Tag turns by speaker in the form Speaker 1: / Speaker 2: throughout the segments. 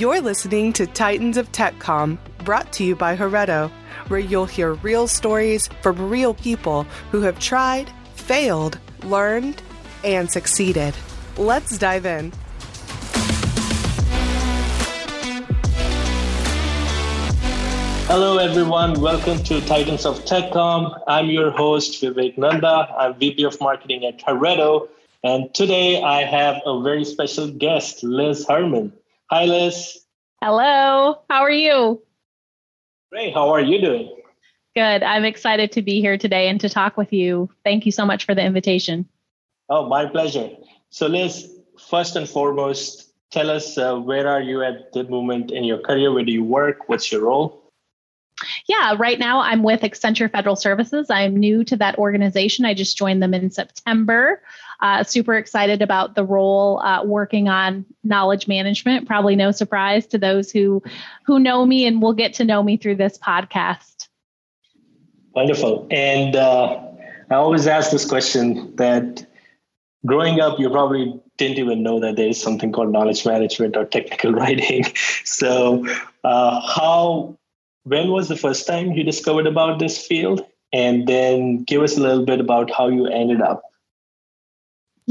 Speaker 1: You're listening to Titans of TechCom, brought to you by Heretto, where you'll hear real stories from real people who have tried, failed, learned, and succeeded. Let's dive in.
Speaker 2: Hello, everyone. Welcome to Titans of TechCom. I'm your host, Vivek Nanda. I'm VP of Marketing at Heretto. And today I have a very special guest, Liz Herman. Hi, Liz.
Speaker 3: Hello. How are you?
Speaker 2: Great. How are you doing?
Speaker 3: Good. I'm excited to be here today and to talk with you. Thank you so much for the invitation.
Speaker 2: Oh, my pleasure. So, Liz, first and foremost, tell us uh, where are you at the moment in your career? Where do you work? What's your role?
Speaker 3: Yeah, right now I'm with Accenture Federal Services. I'm new to that organization. I just joined them in September. Uh, super excited about the role uh, working on knowledge management. Probably no surprise to those who who know me and will get to know me through this podcast.
Speaker 2: Wonderful. And uh, I always ask this question that growing up, you probably didn't even know that there is something called knowledge management or technical writing. So, uh, how when was the first time you discovered about this field? And then give us a little bit about how you ended up.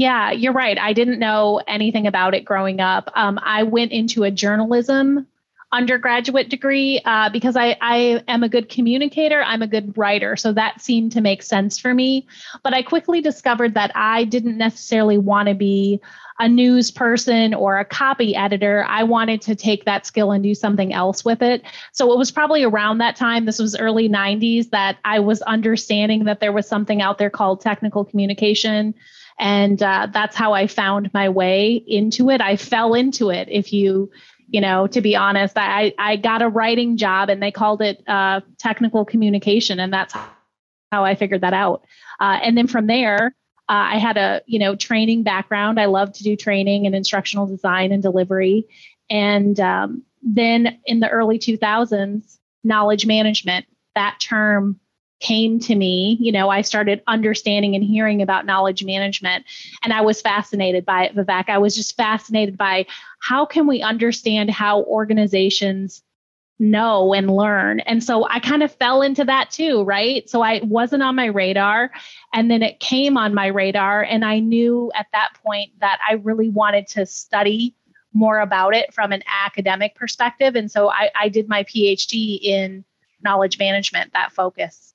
Speaker 3: Yeah, you're right. I didn't know anything about it growing up. Um, I went into a journalism undergraduate degree uh, because I, I am a good communicator. I'm a good writer. So that seemed to make sense for me. But I quickly discovered that I didn't necessarily want to be a news person or a copy editor. I wanted to take that skill and do something else with it. So it was probably around that time, this was early 90s, that I was understanding that there was something out there called technical communication. And uh, that's how I found my way into it. I fell into it. If you, you know, to be honest, I, I got a writing job and they called it uh, technical communication. And that's how I figured that out. Uh, and then from there, uh, I had a you know training background. I love to do training and instructional design and delivery. And um, then in the early 2000s, knowledge management that term came to me. You know, I started understanding and hearing about knowledge management, and I was fascinated by it, Vivek. I was just fascinated by how can we understand how organizations know and learn. And so I kind of fell into that too, right? So I wasn't on my radar. And then it came on my radar. And I knew at that point that I really wanted to study more about it from an academic perspective. And so I, I did my PhD in knowledge management, that focus.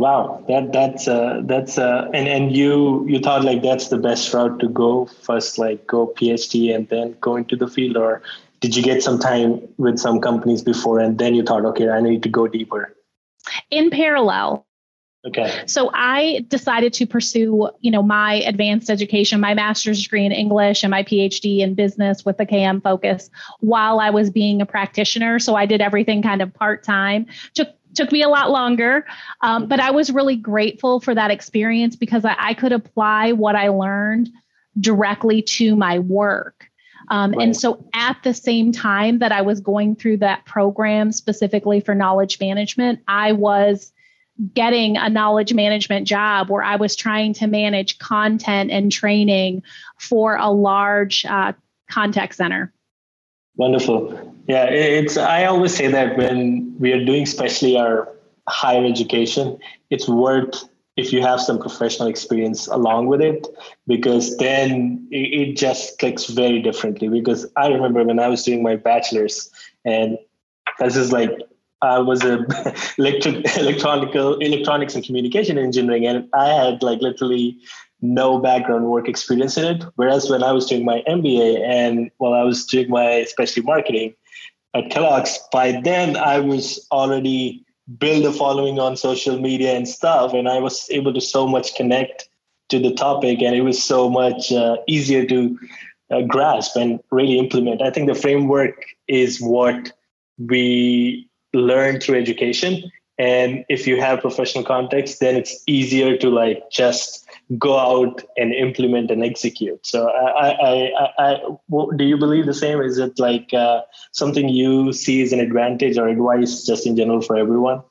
Speaker 2: Wow, that that's uh that's uh and and you you thought like that's the best route to go? First like go PhD and then go into the field or did you get some time with some companies before and then you thought okay i need to go deeper
Speaker 3: in parallel.
Speaker 2: Okay.
Speaker 3: So i decided to pursue you know my advanced education my master's degree in english and my phd in business with the km focus while i was being a practitioner. So i did everything kind of part-time. Took took me a lot longer um, but i was really grateful for that experience because I, I could apply what i learned directly to my work um, right. And so at the same time that I was going through that program specifically for knowledge management, I was getting a knowledge management job where I was trying to manage content and training for a large uh, contact center.
Speaker 2: Wonderful. Yeah, it's. I always say that when we are doing, especially our higher education, it's worth if you have some professional experience along with it because then it, just clicks very differently because i remember when i was doing my bachelor's and this is like i was a electric electronical electronics and communication engineering and i had like literally no background work experience in it. Whereas when i was doing my mba and while i was doing my specialty marketing at kellogg's by then i was already build a following on social media and stuff and i was able to so much connect to the topic and it was so much uh, easier to uh, grasp and really implement. I think the framework is what we learn through education and if you have professional context then it's easier to like just go out and implement and execute. So i i i, I do you believe the same? Is it like uh, something you see as an advantage or advice just in general for everyone?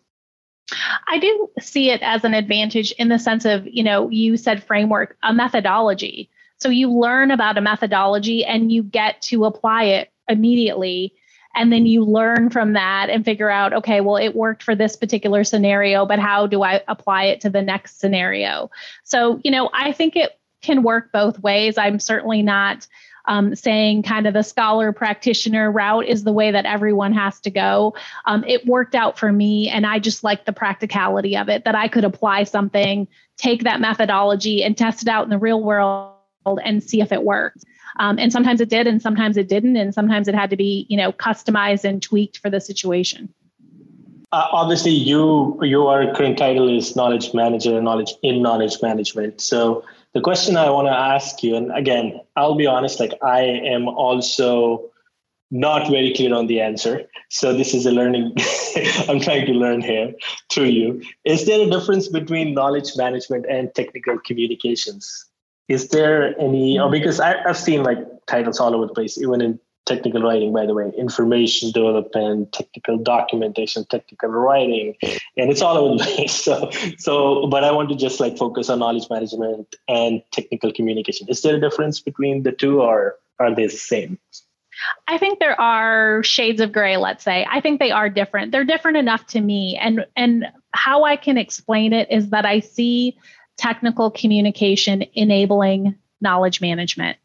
Speaker 3: I do see it as an advantage in the sense of, you know, you said framework, a methodology. So you learn about a methodology and you get to apply it immediately and then you learn from that and figure out okay well it worked for this particular scenario but how do i apply it to the next scenario so you know i think it can work both ways i'm certainly not um, saying kind of the scholar practitioner route is the way that everyone has to go. Um, it worked out for me, and I just like the practicality of it that I could apply something, take that methodology, and test it out in the real world and see if it worked. Um, and sometimes it did, and sometimes it didn't, and sometimes it had to be, you know, customized and tweaked for the situation.
Speaker 2: Uh, obviously, you your current title is knowledge manager, knowledge in knowledge management. So the question I want to ask you, and again, I'll be honest, like I am also not very clear on the answer. So this is a learning. I'm trying to learn here through you. Is there a difference between knowledge management and technical communications? Is there any or because I, have seen like titles all over the place even in technical writing by the way information development technical documentation technical writing and it's all over the place so so but i want to just like focus on knowledge management and technical communication is there a difference between the two or are they the same
Speaker 3: I think there are shades of gray, let's say. I think they are different. They're different enough to me. And and how I can explain it is that I see technical communication enabling knowledge management.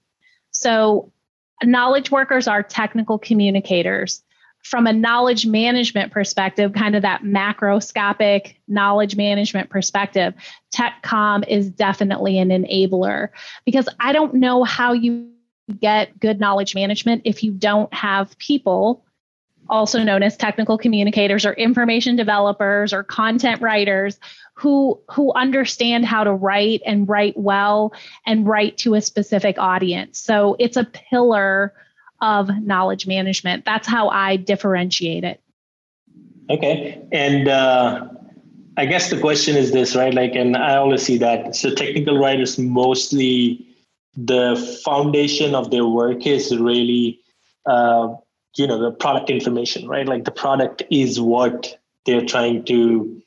Speaker 3: So, knowledge workers are technical communicators. From a knowledge management perspective, kind of that macroscopic knowledge management perspective, TechCom is definitely an enabler because I don't know how you get good knowledge management if you don't have people also known as technical communicators or information developers or content writers who who understand how to write and write well and write to a specific audience. So it's a pillar of knowledge management. That's how I differentiate it.
Speaker 2: Okay. And uh, I guess the question is this, right? Like, and I always see that. So technical writers mostly the foundation of their work is really uh, you know the product information right? Like the product is what they're trying to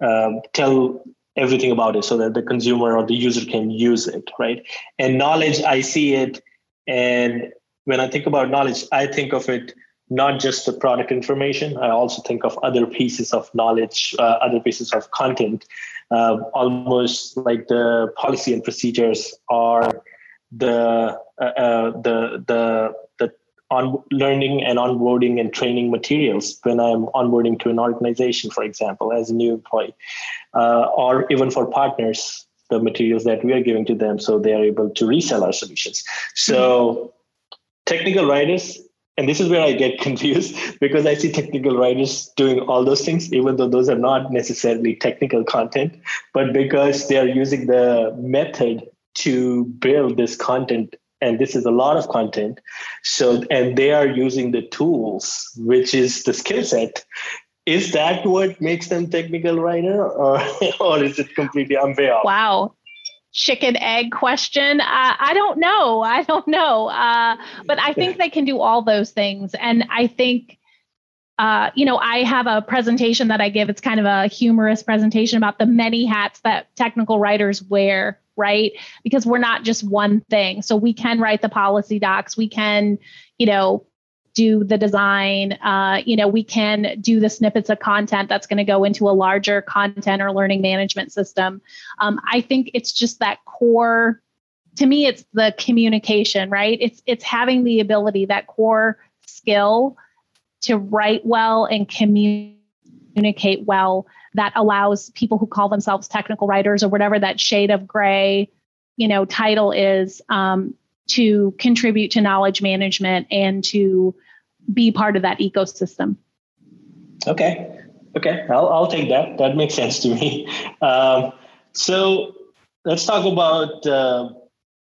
Speaker 2: um, tell everything about it so that the consumer or the user can use it right? And knowledge i see it. And when i think about knowledge i think of it not just the product information. I also think of other pieces of knowledge uh, other pieces of content. Uh, almost like the policy and procedures are the uh, uh the the on learning and onboarding and training materials when I'm onboarding to an organization, for example, as a new employee, uh, or even for partners, the materials that we are giving to them so they are able to resell our solutions. So, technical writers, and this is where I get confused because I see technical writers doing all those things, even though those are not necessarily technical content, but because they are using the method to build this content and this is a lot of content. So and they are using the tools which is the skill set. Is that what makes them technical writer or or is it completely i'm way off?
Speaker 3: Wow. Chicken egg question? Uh, i don't know. I don't know. Uh, but i think they can do all those things. And i think uh, you know, I have a presentation that I give. It's kind of a humorous presentation about the many hats that technical writers wear right? Because we're not just one thing. So we can write the policy docs, we can, you know, do the design, uh, you know, we can do the snippets of content that's going to go into a larger content or learning management system. Um, I think it's just that core. To me, it's the communication, right? It's it's having the ability, that core skill, to write well and communicate well that allows people who call themselves technical writers or whatever that shade of gray, you know, title is um, to contribute to knowledge management and to be part of that ecosystem.
Speaker 2: Okay. Okay. I'll, I'll take that. That makes sense to me. Um, so let's talk about uh,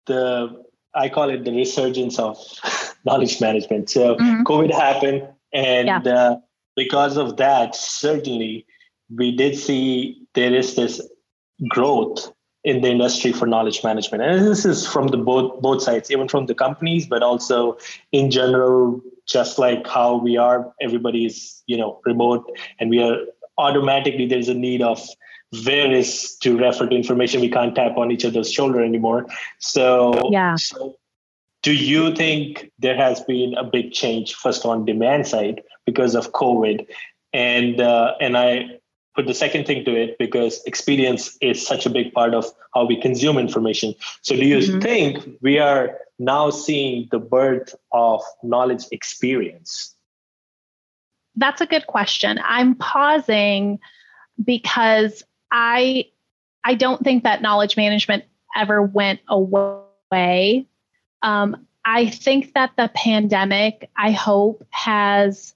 Speaker 2: the, I call it the resurgence of knowledge management. So mm-hmm. COVID happened and yeah. uh, because of that, certainly we did see there is this growth in the industry for knowledge management. And this is from the both both sides even from the companies but also in general just like how we are everybody is you know remote and we are automatically there's a need of where is to refer to information. We can't tap on each other's shoulder anymore. So
Speaker 3: yeah.
Speaker 2: so do you think there has been a big change first on demand side because of covid? And uh, and i put the second thing to it because experience is such a big part of how we consume information. So do you mm-hmm. think we are now seeing the birth of knowledge experience?
Speaker 3: That's a good question. I'm pausing because i i don't think that knowledge management ever went away. Um, I think that the pandemic, I hope, has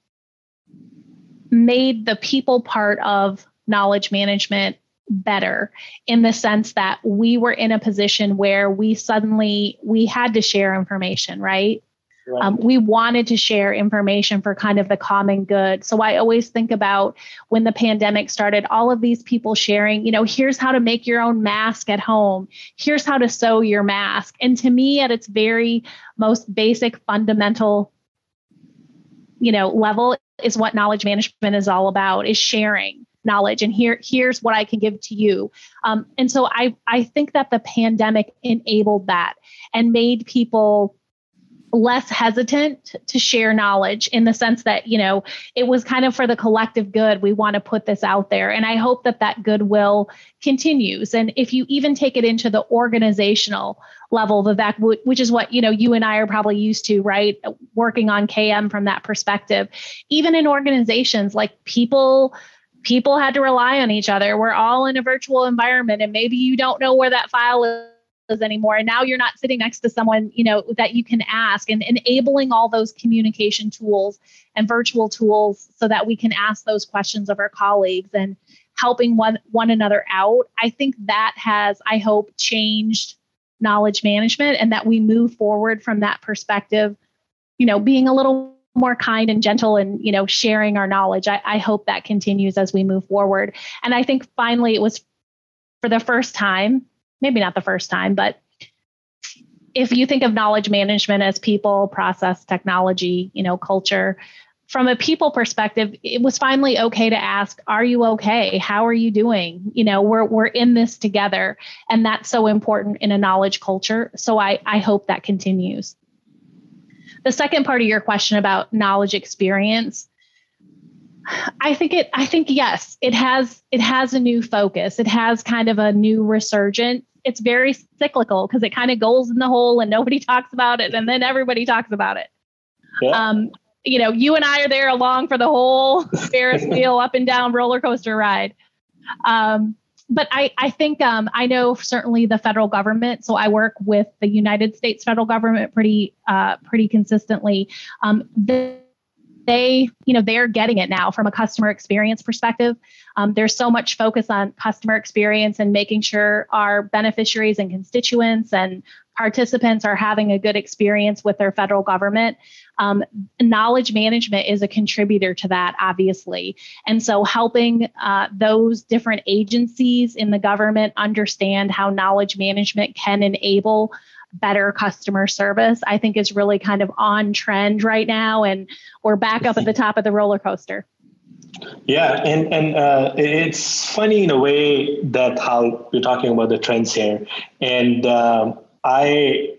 Speaker 3: made the people part of knowledge management better in the sense that we were in a position where we suddenly we had to share information right Right. Um, we wanted to share information for kind of the common good. So I always think about when the pandemic started, all of these people sharing, you know, here's how to make your own mask at home, here's how to sew your mask. And to me, at its very most basic, fundamental, you know, level, is what knowledge management is all about: is sharing knowledge and here here's what i can give to you. Um, and so i i think that the pandemic enabled that and made people less hesitant to share knowledge in the sense that you know it was kind of for the collective good. We want to put this out there. And i hope that that goodwill continues. And if you even take it into the organizational level vivek which is what you know you and i are probably used to right? Working on km from that perspective. Even in organizations like people people had to rely on each other. We're all in a virtual environment and maybe you don't know where that file is anymore. And now you're not sitting next to someone you know that you can ask and enabling all those communication tools and virtual tools so that we can ask those questions of our colleagues and helping one one another out. I think that has i hope changed knowledge management and that we move forward from that perspective you know being a little more kind and gentle and you know sharing our knowledge I, I hope that continues as we move forward and i think finally it was for the first time maybe not the first time, but if you think of knowledge management as people, process, technology, you know, culture, from a people perspective, it was finally okay to ask, are you okay? How are you doing? You know, we're we're in this together. And that's so important in a knowledge culture. So I, I hope that continues. The second part of your question about knowledge experience, I think it I think yes, it has it has a new focus. It has kind of a new resurgence it's very cyclical because it kind of goes in the hole and nobody talks about it and then everybody talks about it. Yeah. Um, you know, you and I are there along for the whole Ferris wheel up and down roller coaster ride. Um, but I, I think um, I know certainly the federal government. So I work with the United States federal government pretty uh, pretty consistently. Um, you know they're getting it now from a customer experience perspective. Um, there's so much focus on customer experience and making sure our beneficiaries and constituents and participants are having a good experience with their federal government. Um, knowledge management is a contributor to that obviously. And so helping uh, those different agencies in the government understand how knowledge management can enable better customer service, I think is really kind of on trend right now. And we're back up at the top of the roller coaster.
Speaker 2: Yeah, and and uh, it's funny in a way that how you're talking about the trends here, and um, I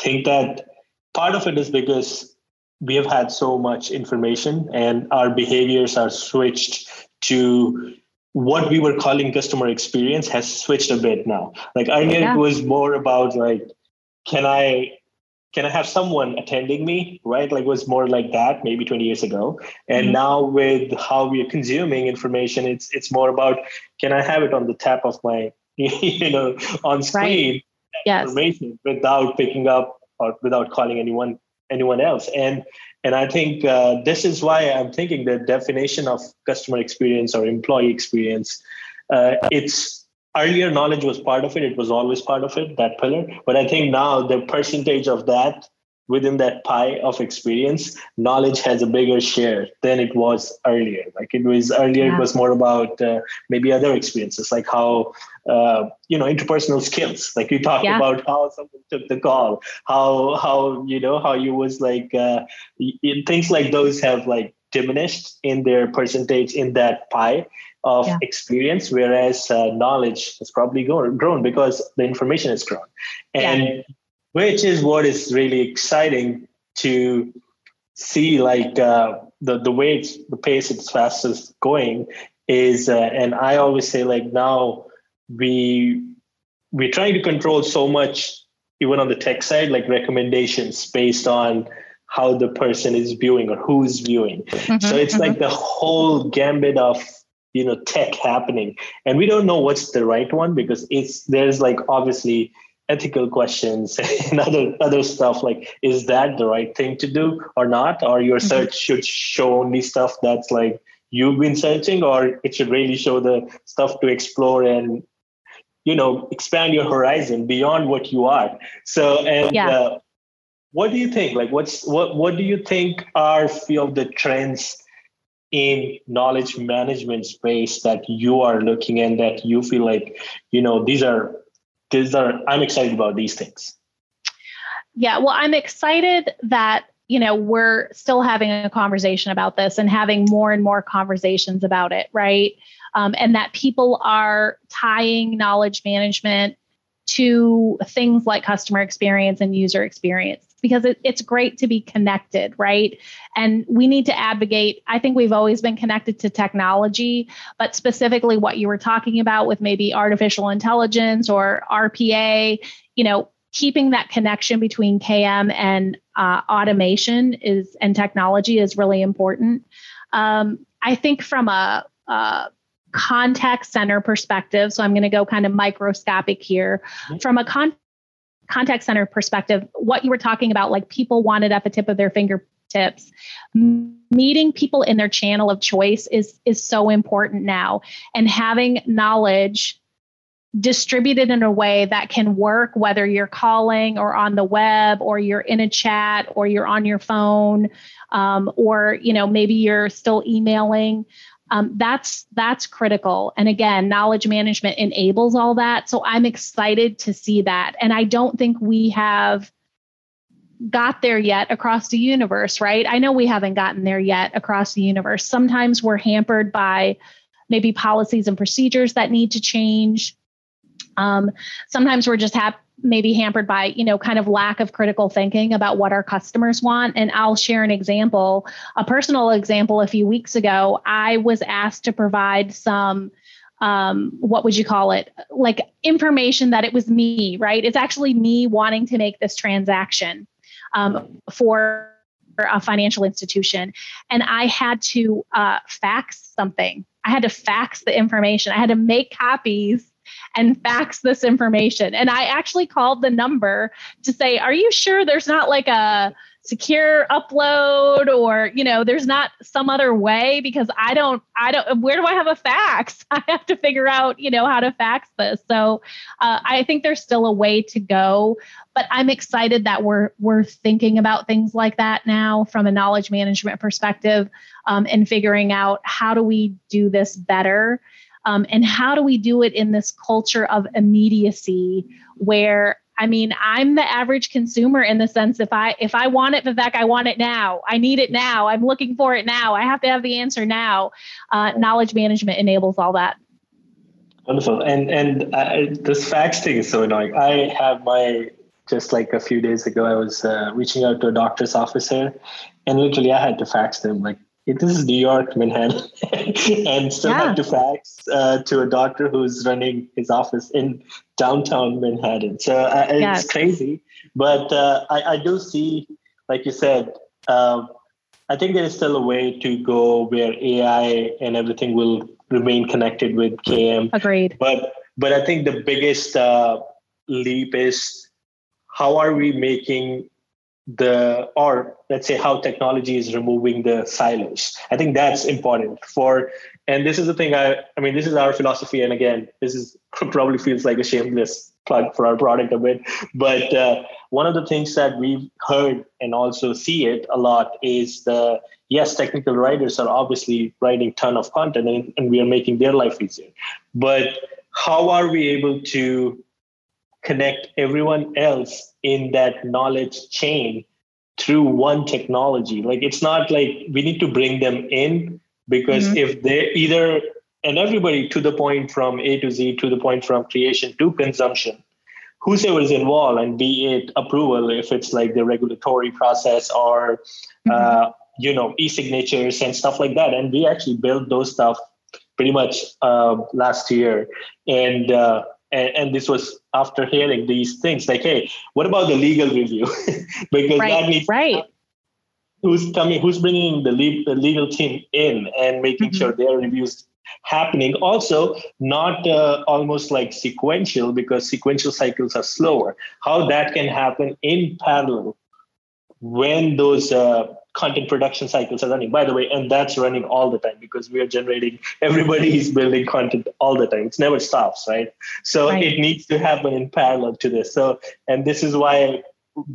Speaker 2: think that part of it is because we have had so much information, and our behaviors are switched to what we were calling customer experience has switched a bit now. Like earlier, yeah. it was more about like can I can I have someone attending me, right? Like it was more like that maybe 20 years ago. And mm-hmm. now with how we are consuming information, it's it's more about can I have it on the tap of my, you know, on screen right.
Speaker 3: yes.
Speaker 2: information without picking up or without calling anyone anyone else. And and I think uh, this is why I'm thinking the definition of customer experience or employee experience, uh, it's earlier knowledge was part of it it was always part of it that pillar but i think now the percentage of that within that pie of experience knowledge has a bigger share than it was earlier like it was earlier yeah. it was more about uh, maybe other experiences like how uh, you know interpersonal skills like we talked yeah. about how someone took the call how how you know how you was like uh, things like those have like diminished in their percentage in that pie of yeah. experience, whereas uh, knowledge has probably grown, grown because the information has grown. And yeah. which is what is really exciting to see like uh, the the way it's the pace it's fastest going is uh, and i always say like now we we're trying to control so much even on the tech side like recommendations based on how the person is viewing or who's viewing mm-hmm, so it's mm-hmm. like the whole gambit of you know tech happening and we don't know what's the right one because it's there's like obviously ethical questions and other other stuff like is that the right thing to do or not or your mm-hmm. search should show only stuff that's like you've been searching or it should really show the stuff to explore and you know expand your horizon beyond what you are so and yeah. uh, what do you think like what's what what do you think are few of the trends in knowledge management space that you are looking in that you feel like you know these are these are i'm excited about these things.
Speaker 3: Yeah well i'm excited that you know we're still having a conversation about this and having more and more conversations about it right? Um, and that people are tying knowledge management to things like customer experience and user experience because it, it's great to be connected, right? And we need to advocate. I think we've always been connected to technology, but specifically what you were talking about with maybe artificial intelligence or RPA, you know, keeping that connection between KM and uh, automation is and technology is really important. Um, I think from a, a contact center perspective, so I'm going to go kind of microscopic here. From a con- contact center perspective, what you were talking about, like people wanted at the tip of their fingertips, meeting people in their channel of choice is is so important now, and having knowledge distributed in a way that can work whether you're calling or on the web or you're in a chat or you're on your phone um, or you know maybe you're still emailing um, that's that's critical. And again knowledge management enables all that. So i'm excited to see that. And i don't think we have got there yet across the universe right? I know we haven't gotten there yet across the universe. Sometimes we're hampered by maybe policies and procedures that need to change. Um, sometimes we're just happy maybe hampered by you know kind of lack of critical thinking about what our customers want. And i'll share an example a personal example. A few weeks ago i was asked to provide some um, what would you call it? Like information that it was me right? It's actually me wanting to make this transaction um, for a financial institution. And i had to uh, fax something. I had to fax the information. I had to make copies and fax this information. And I actually called the number to say, Are you sure there's not like a secure upload or you know there's not some other way? Because i don't i don't where do i have a fax? I have to figure out you know how to fax this. So uh, i think there's still a way to go but i'm excited that we're we're thinking about things like that now from a knowledge management perspective um, and figuring out how do we do this better um, and how do we do it in this culture of immediacy where I mean, I'm the average consumer in the sense if I if I want it, Vivek, I want it now. I need it now. I'm looking for it now. I have to have the answer now. Uh, knowledge management enables all that.
Speaker 2: Wonderful. And and uh, this fax thing is so annoying. I have my just like a few days ago, I was uh, reaching out to a doctor's office here, and literally I had to fax them like this is New York, Manhattan, and still yeah. have to fax uh, to a doctor who's running his office in downtown Manhattan. So uh, it's crazy, but uh, I, I, do see, like you said, um, I think there is still a way to go where AI and everything will remain connected with KM.
Speaker 3: Agreed.
Speaker 2: But but I think the biggest uh, leap is how are we making the or let's say how technology is removing the silos. I think that's important for and this is the thing i i mean this is our philosophy. And again this is probably feels like a shameless plug for our product a bit but uh, one of the things that we've heard and also see it a lot is the yes technical writers are obviously writing ton of content and, and we are making their life easier but how are we able to connect everyone else in that knowledge chain through one technology. Like it's not like we need to bring them in because mm-hmm. if they either and everybody to the point from A to Z to the point from creation to consumption whosoever is involved and be it approval if it's like the regulatory process or mm-hmm. uh, you know e-signatures and stuff like that and we actually built those stuff pretty much uh, last year and, uh, and and this was after hearing these things like hey what about the legal review? Because
Speaker 3: right,
Speaker 2: that needs
Speaker 3: right.
Speaker 2: who's coming who's bringing the, le- the legal team in and making mm-hmm. sure their reviews happening? Also not uh, almost like sequential because sequential cycles are slower. How that can happen in parallel when those uh, content production cycles are running. By the way and that's running all the time because we are generating everybody is building content all the time. It's never stops right? So right. it needs to happen in parallel to this. So and this is why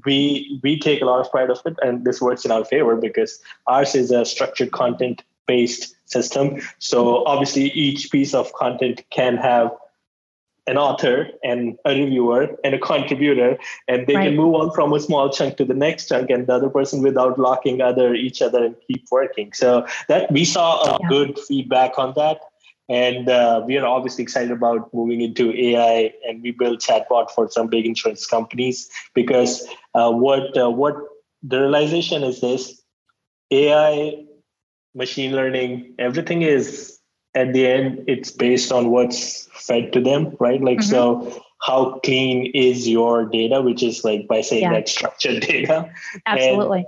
Speaker 2: we we take a lot of pride of it and this works in our favor because ours is a structured content based system. So obviously each piece of content can have an author and a reviewer and a contributor and they right. can move on from a small chunk to the next chunk and the other person without locking other each other and keep working so that we saw a yeah. good feedback on that and uh, we are obviously excited about moving into ai and we build chatbot for some big insurance companies because uh, what uh, what the realization is this ai machine learning everything is at the end it's based on what's fed to them right like mm-hmm. so how clean is your data which is like by saying yeah. that structured data
Speaker 3: absolutely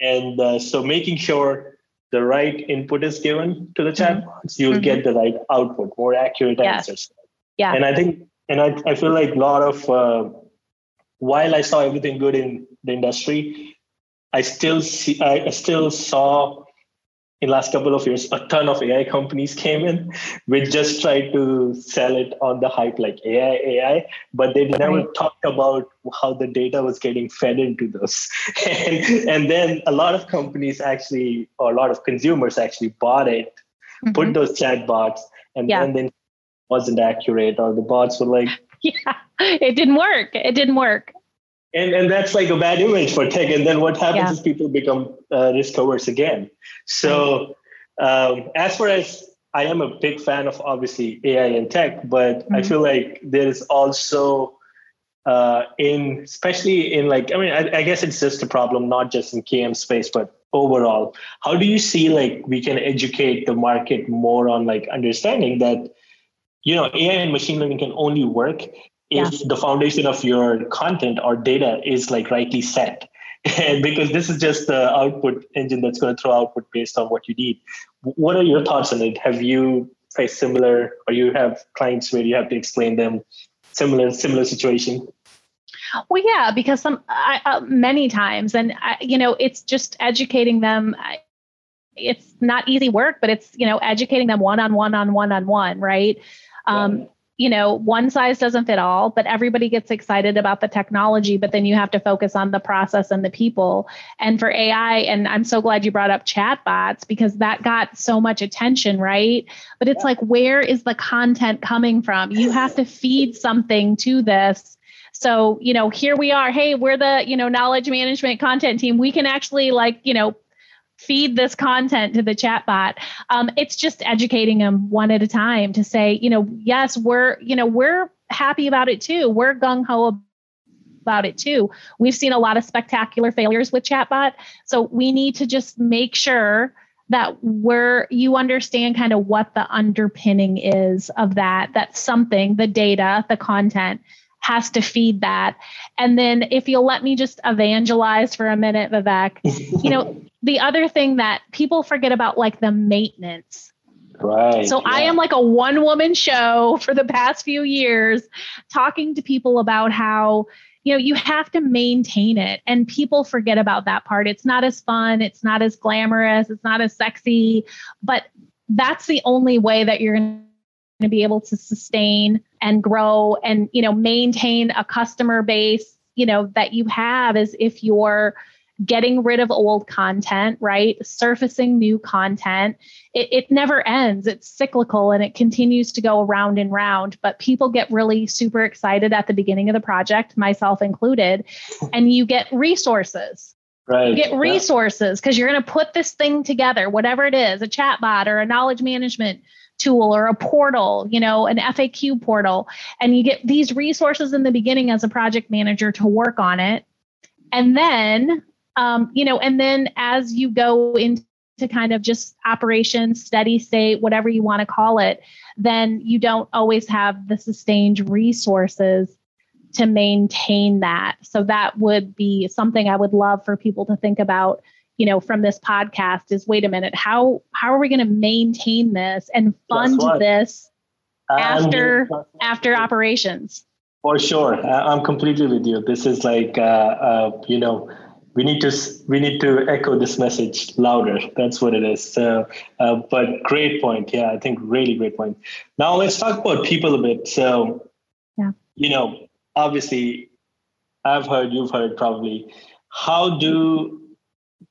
Speaker 2: and, and uh, so making sure the right input is given to the mm-hmm. chatbots you'll mm-hmm. get the right output more accurate
Speaker 3: yeah.
Speaker 2: answers
Speaker 3: yeah
Speaker 2: and i think and i, I feel like a lot of uh, while i saw everything good in the industry i still see i still saw in last couple of years, a ton of AI companies came in, which just tried to sell it on the hype like AI, AI, but they never right. talked about how the data was getting fed into those. and, and then a lot of companies actually, or a lot of consumers actually bought it, mm-hmm. put those chat bots, and yeah. then they wasn't accurate, or the bots were like,
Speaker 3: yeah, it didn't work. It didn't work
Speaker 2: and and that's like a bad image for tech and then what happens yeah. is people become uh, risk averse again so um, as far as i am a big fan of obviously ai and tech but mm-hmm. i feel like there's also uh, in especially in like i mean I, I guess it's just a problem not just in km space but overall how do you see like we can educate the market more on like understanding that you know ai and machine learning can only work if yeah. the foundation of your content or data is like rightly set. And because this is just the output engine that's going to throw output based on what you need. What are your thoughts on it? Have you faced similar or you have clients where you have to explain them similar similar situation?
Speaker 3: Well yeah because some I, uh, many times and I, you know it's just educating them it's not easy work but it's you know educating them one on one on one on one right um, you know, one size doesn't fit all, but everybody gets excited about the technology, but then you have to focus on the process and the people. And for AI, and I'm so glad you brought up chatbots because that got so much attention, right? But it's like, where is the content coming from? You have to feed something to this. So, you know, here we are. Hey, we're the, you know, knowledge management content team. We can actually like, you know, feed this content to the chatbot. Um, it's just educating them one at a time to say, you know, yes, we're, you know, we're happy about it too. We're gung ho about it too. We've seen a lot of spectacular failures with chatbot, so we need to just make sure that we're you understand kind of what the underpinning is of that. That's something, the data, the content has to feed that. And then if you'll let me just evangelize for a minute, Vivek, you know, the other thing that people forget about like the maintenance.
Speaker 2: Right.
Speaker 3: So yeah. I am like a one woman show for the past few years talking to people about how you know you have to maintain it and people forget about that part. It's not as fun, it's not as glamorous, it's not as sexy, but that's the only way that you're going to be able to sustain and grow and you know maintain a customer base you know that you have is if you're getting rid of old content, right? Surfacing new content. It, it never ends. It's cyclical and it continues to go around and round. But people get really super excited at the beginning of the project, myself included, and you get resources.
Speaker 2: Right.
Speaker 3: You get resources because you're going to put this thing together, whatever it is, a chatbot or a knowledge management tool or a portal, you know, an FAQ portal, and you get these resources in the beginning as a project manager to work on it. And then, um, you know, and then as you go into kind of just operation, steady state, whatever you want to call it, then you don't always have the sustained resources to maintain that. So that would be something I would love for people to think about you know from this podcast is wait a minute how how are we going to maintain this and fund this after after operations?
Speaker 2: For sure. I'm completely with you. This is like uh, uh, you know we need to we need to echo this message louder. That's what it is. So uh, but great point. Yeah i think really great point. Now let's talk about people a bit. So yeah. you know obviously i've heard you've heard probably how do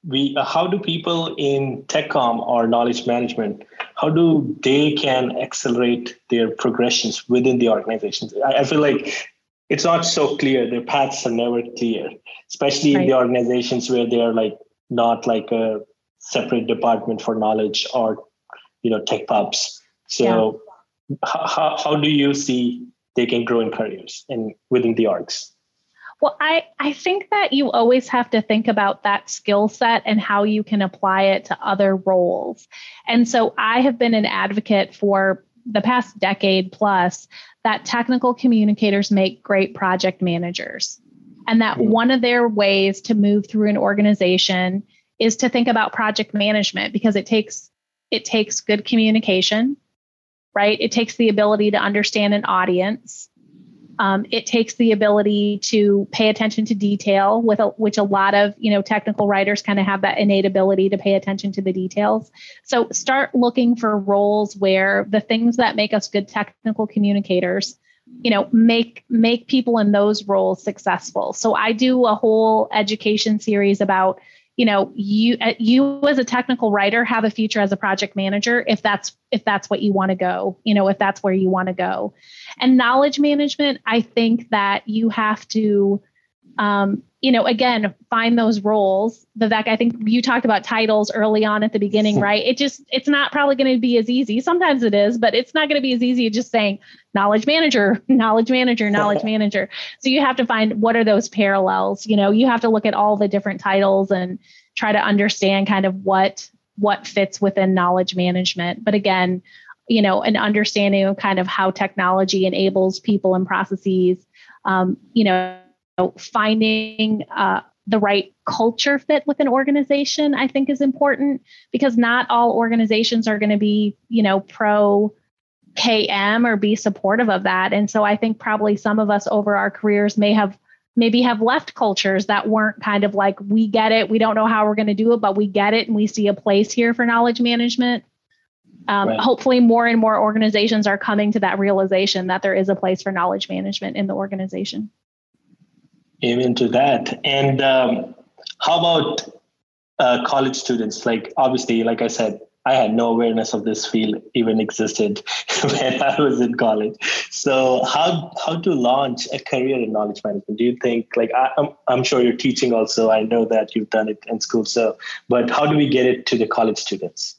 Speaker 2: we uh, how do people in techcom or knowledge management how do they can accelerate their progressions within the organizations I, I, feel like it's not so clear their paths are never clear especially right. in the organizations where they are like not like a separate department for knowledge or you know tech pubs so yeah. how, how do you see they can grow in careers and within the orgs
Speaker 3: well, I, I think that you always have to think about that skill set and how you can apply it to other roles. And so I have been an advocate for the past decade plus that technical communicators make great project managers. And that mm-hmm. one of their ways to move through an organization is to think about project management because it takes it takes good communication, right? It takes the ability to understand an audience um, it takes the ability to pay attention to detail, with a, which a lot of you know technical writers kind of have that innate ability to pay attention to the details. So start looking for roles where the things that make us good technical communicators, you know, make make people in those roles successful. So I do a whole education series about you know you uh, you as a technical writer have a future as a project manager if that's if that's what you want to go you know if that's where you want to go. And knowledge management i think that you have to um, you know again find those roles. Vivek i think you talked about titles early on at the beginning right? It just it's not probably going to be as easy. Sometimes it is but it's not going to be as easy as just saying knowledge manager knowledge manager knowledge manager. So you have to find what are those parallels you know? You have to look at all the different titles and try to understand kind of what what fits within knowledge management. But again you know an understanding of kind of how technology enables people and processes um, you know finding uh, the right culture fit with an organization i think is important because not all organizations are going to be you know pro km or be supportive of that. And so i think probably some of us over our careers may have maybe have left cultures that weren't kind of like we get it we don't know how we're going to do it but we get it and we see a place here for knowledge management. Um, right. hopefully more and more organizations are coming to that realization that there is a place for knowledge management in the organization
Speaker 2: Amen to that. And um, how about uh, college students? Like, obviously, like I said, I had no awareness of this field even existed when I was in college. So, how how to launch a career in knowledge management? Do you think, like, I, I'm, I'm sure you're teaching also. I know that you've done it in school. So, but how do we get it to the college students?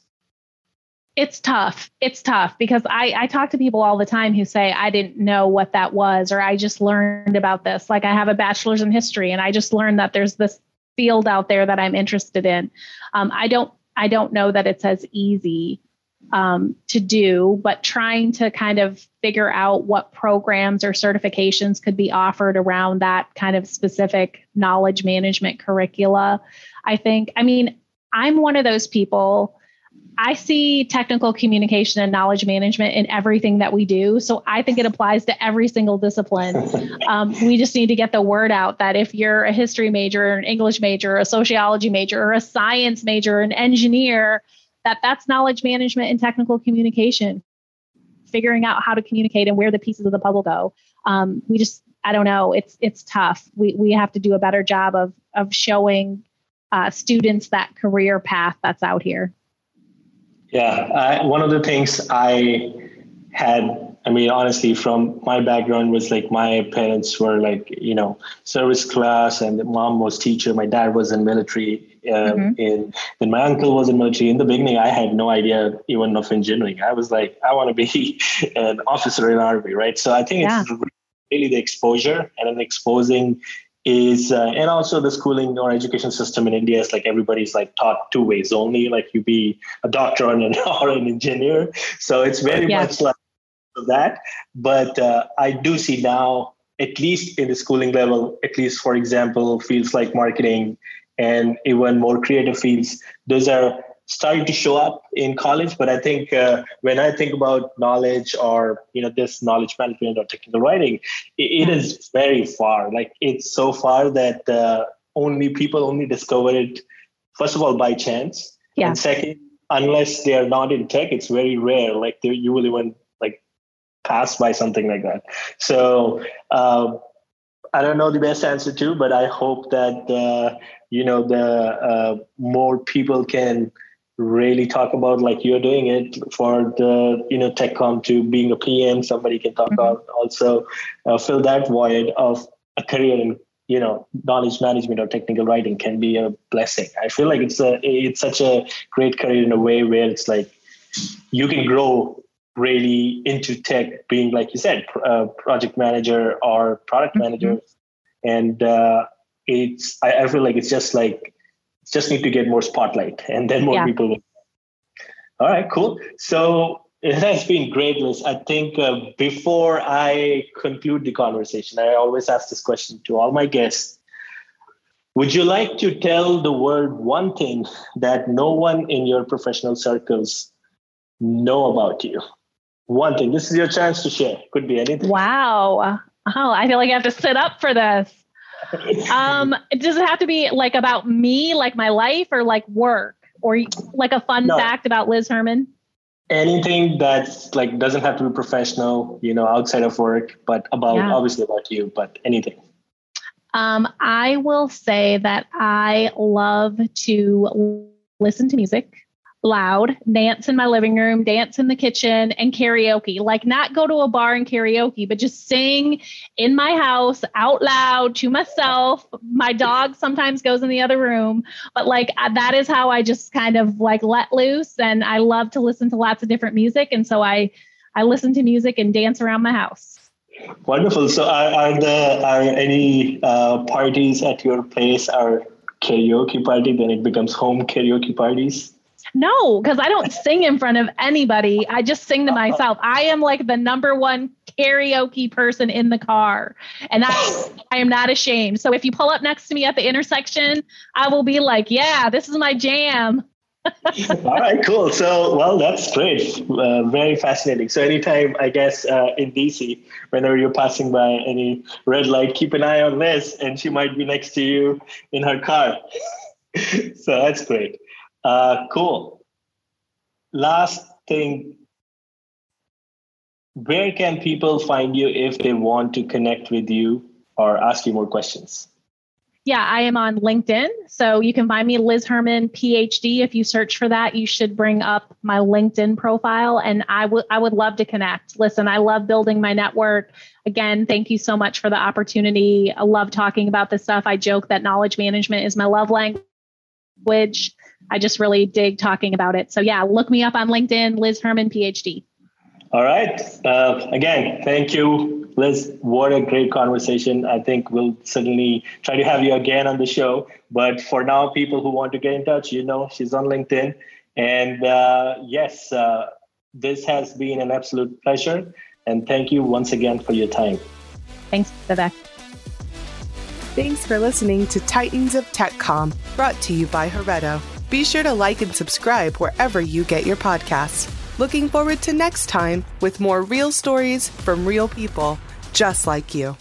Speaker 3: It's tough. It's tough because I, I talk to people all the time who say, I didn't know what that was, or I just learned about this. Like I have a bachelor's in history and I just learned that there's this field out there that I'm interested in. Um, I don't I don't know that it's as easy um, to do, but trying to kind of figure out what programs or certifications could be offered around that kind of specific knowledge management curricula. I think, I mean, I'm one of those people I see technical communication and knowledge management in everything that we do. So I think it applies to every single discipline. Um, we just need to get the word out that if you're a history major, an English major, a sociology major, or a science major, an engineer, that that's knowledge management and technical communication. Figuring out how to communicate and where the pieces of the puzzle go. Um, we just, I don't know. It's it's tough. We we have to do a better job of of showing uh, students that career path that's out here.
Speaker 2: Yeah, I, one of the things I had, I mean, honestly, from my background was like my parents were like, you know, service class, and mom was teacher. My dad was in military Um, mm-hmm. in when my uncle was in military in the beginning, I had no idea even of engineering. I was like, I want to be an officer in army, right? So I think yeah. it's really the exposure and then exposing is uh, and also the schooling or education system in India is like everybody's like taught two ways only, like you be a doctor or an, or an engineer. So it's very yeah. much like that. But uh, I do see now at least in the schooling level, at least for example, fields like marketing and even more creative fields, those are starting to show up in college. But I think uh, when I think about knowledge or you know this knowledge management or technical writing, it, it is very far. Like it's so far that uh, only people only discover it first of all by chance, yeah. and second, unless they are not in tech, it's very rare. Like you will even pass by something like that. So uh, I don't know the best answer to, but I hope that uh, you know the uh, more people can really talk about like you're doing it for the you know tech techcom to being a PM. Somebody can talk mm-hmm. about also uh, fill that void of a career in you know knowledge management or technical writing can be a blessing. I feel like it's a it's such a great career in a way where it's like you can grow really into tech, being like you said, uh, project manager or product mm-hmm. manager, and uh, it's I, I, feel like it's just like just need to get more spotlight, and then more yeah. people. Will. All right, cool. So it has been great, Liz. I think uh, before I conclude the conversation, I always ask this question to all my guests. Would you like to tell the world one thing that no one in your professional circles know about you? one thing. This is your chance to share. Could be anything.
Speaker 3: Wow. Oh, I feel like I have to sit up for this. Um, does it have to be like about me, like my life, or like work, or like a fun no. fact about Liz Herman?
Speaker 2: Anything that's like doesn't have to be professional, you know, outside of work, but about yeah. obviously about you, but anything.
Speaker 3: Um, I will say that I love to listen to music loud, dance in my living room, dance in the kitchen, and karaoke. Like, not go to a bar and karaoke, but just sing in my house out loud to myself. My dog sometimes goes in the other room, but like, that is how I just kind of like let loose. And I love to listen to lots of different music. And so I, I listen to music and dance around my house.
Speaker 2: Wonderful. So, are, are there are any uh, parties at your place or karaoke party? Then it becomes home karaoke parties.
Speaker 3: No, because I don't sing in front of anybody. I just sing to myself. I am like the number one karaoke person in the car. And I, I am not ashamed. So if you pull up next to me at the intersection, I will be like, yeah, this is my jam.
Speaker 2: All right, cool. So, well, that's great. Uh, very fascinating. So, anytime, I guess, uh, in DC, whenever you're passing by any red light, keep an eye on Liz, and she might be next to you in her car. so, that's great. Uh, cool. Last thing, where can people find you if they want to connect with you or ask you more questions?
Speaker 3: Yeah, I am on LinkedIn. So you can find me Liz Herman PhD. If you search for that, you should bring up my LinkedIn profile and I would I would love to connect. Listen, I love building my network. Again, thank you so much for the opportunity. I love talking about this stuff. I joke that knowledge management is my love language. I just really dig talking about it. So yeah, look me up on LinkedIn, Liz Herman, PhD.
Speaker 2: All right. Uh, again, thank you, Liz. What a great conversation. I think we'll certainly try to have you again on the show. But for now, people who want to get in touch, you know, she's on LinkedIn. And uh, yes, uh, this has been an absolute pleasure. And thank you once again for your time.
Speaker 3: Thanks, Vivek.
Speaker 1: Thanks for listening to Titans of TechCom, brought to you by Heretto. Be sure to like and subscribe wherever you get your podcasts. Looking forward to next time with more real stories from real people just like you.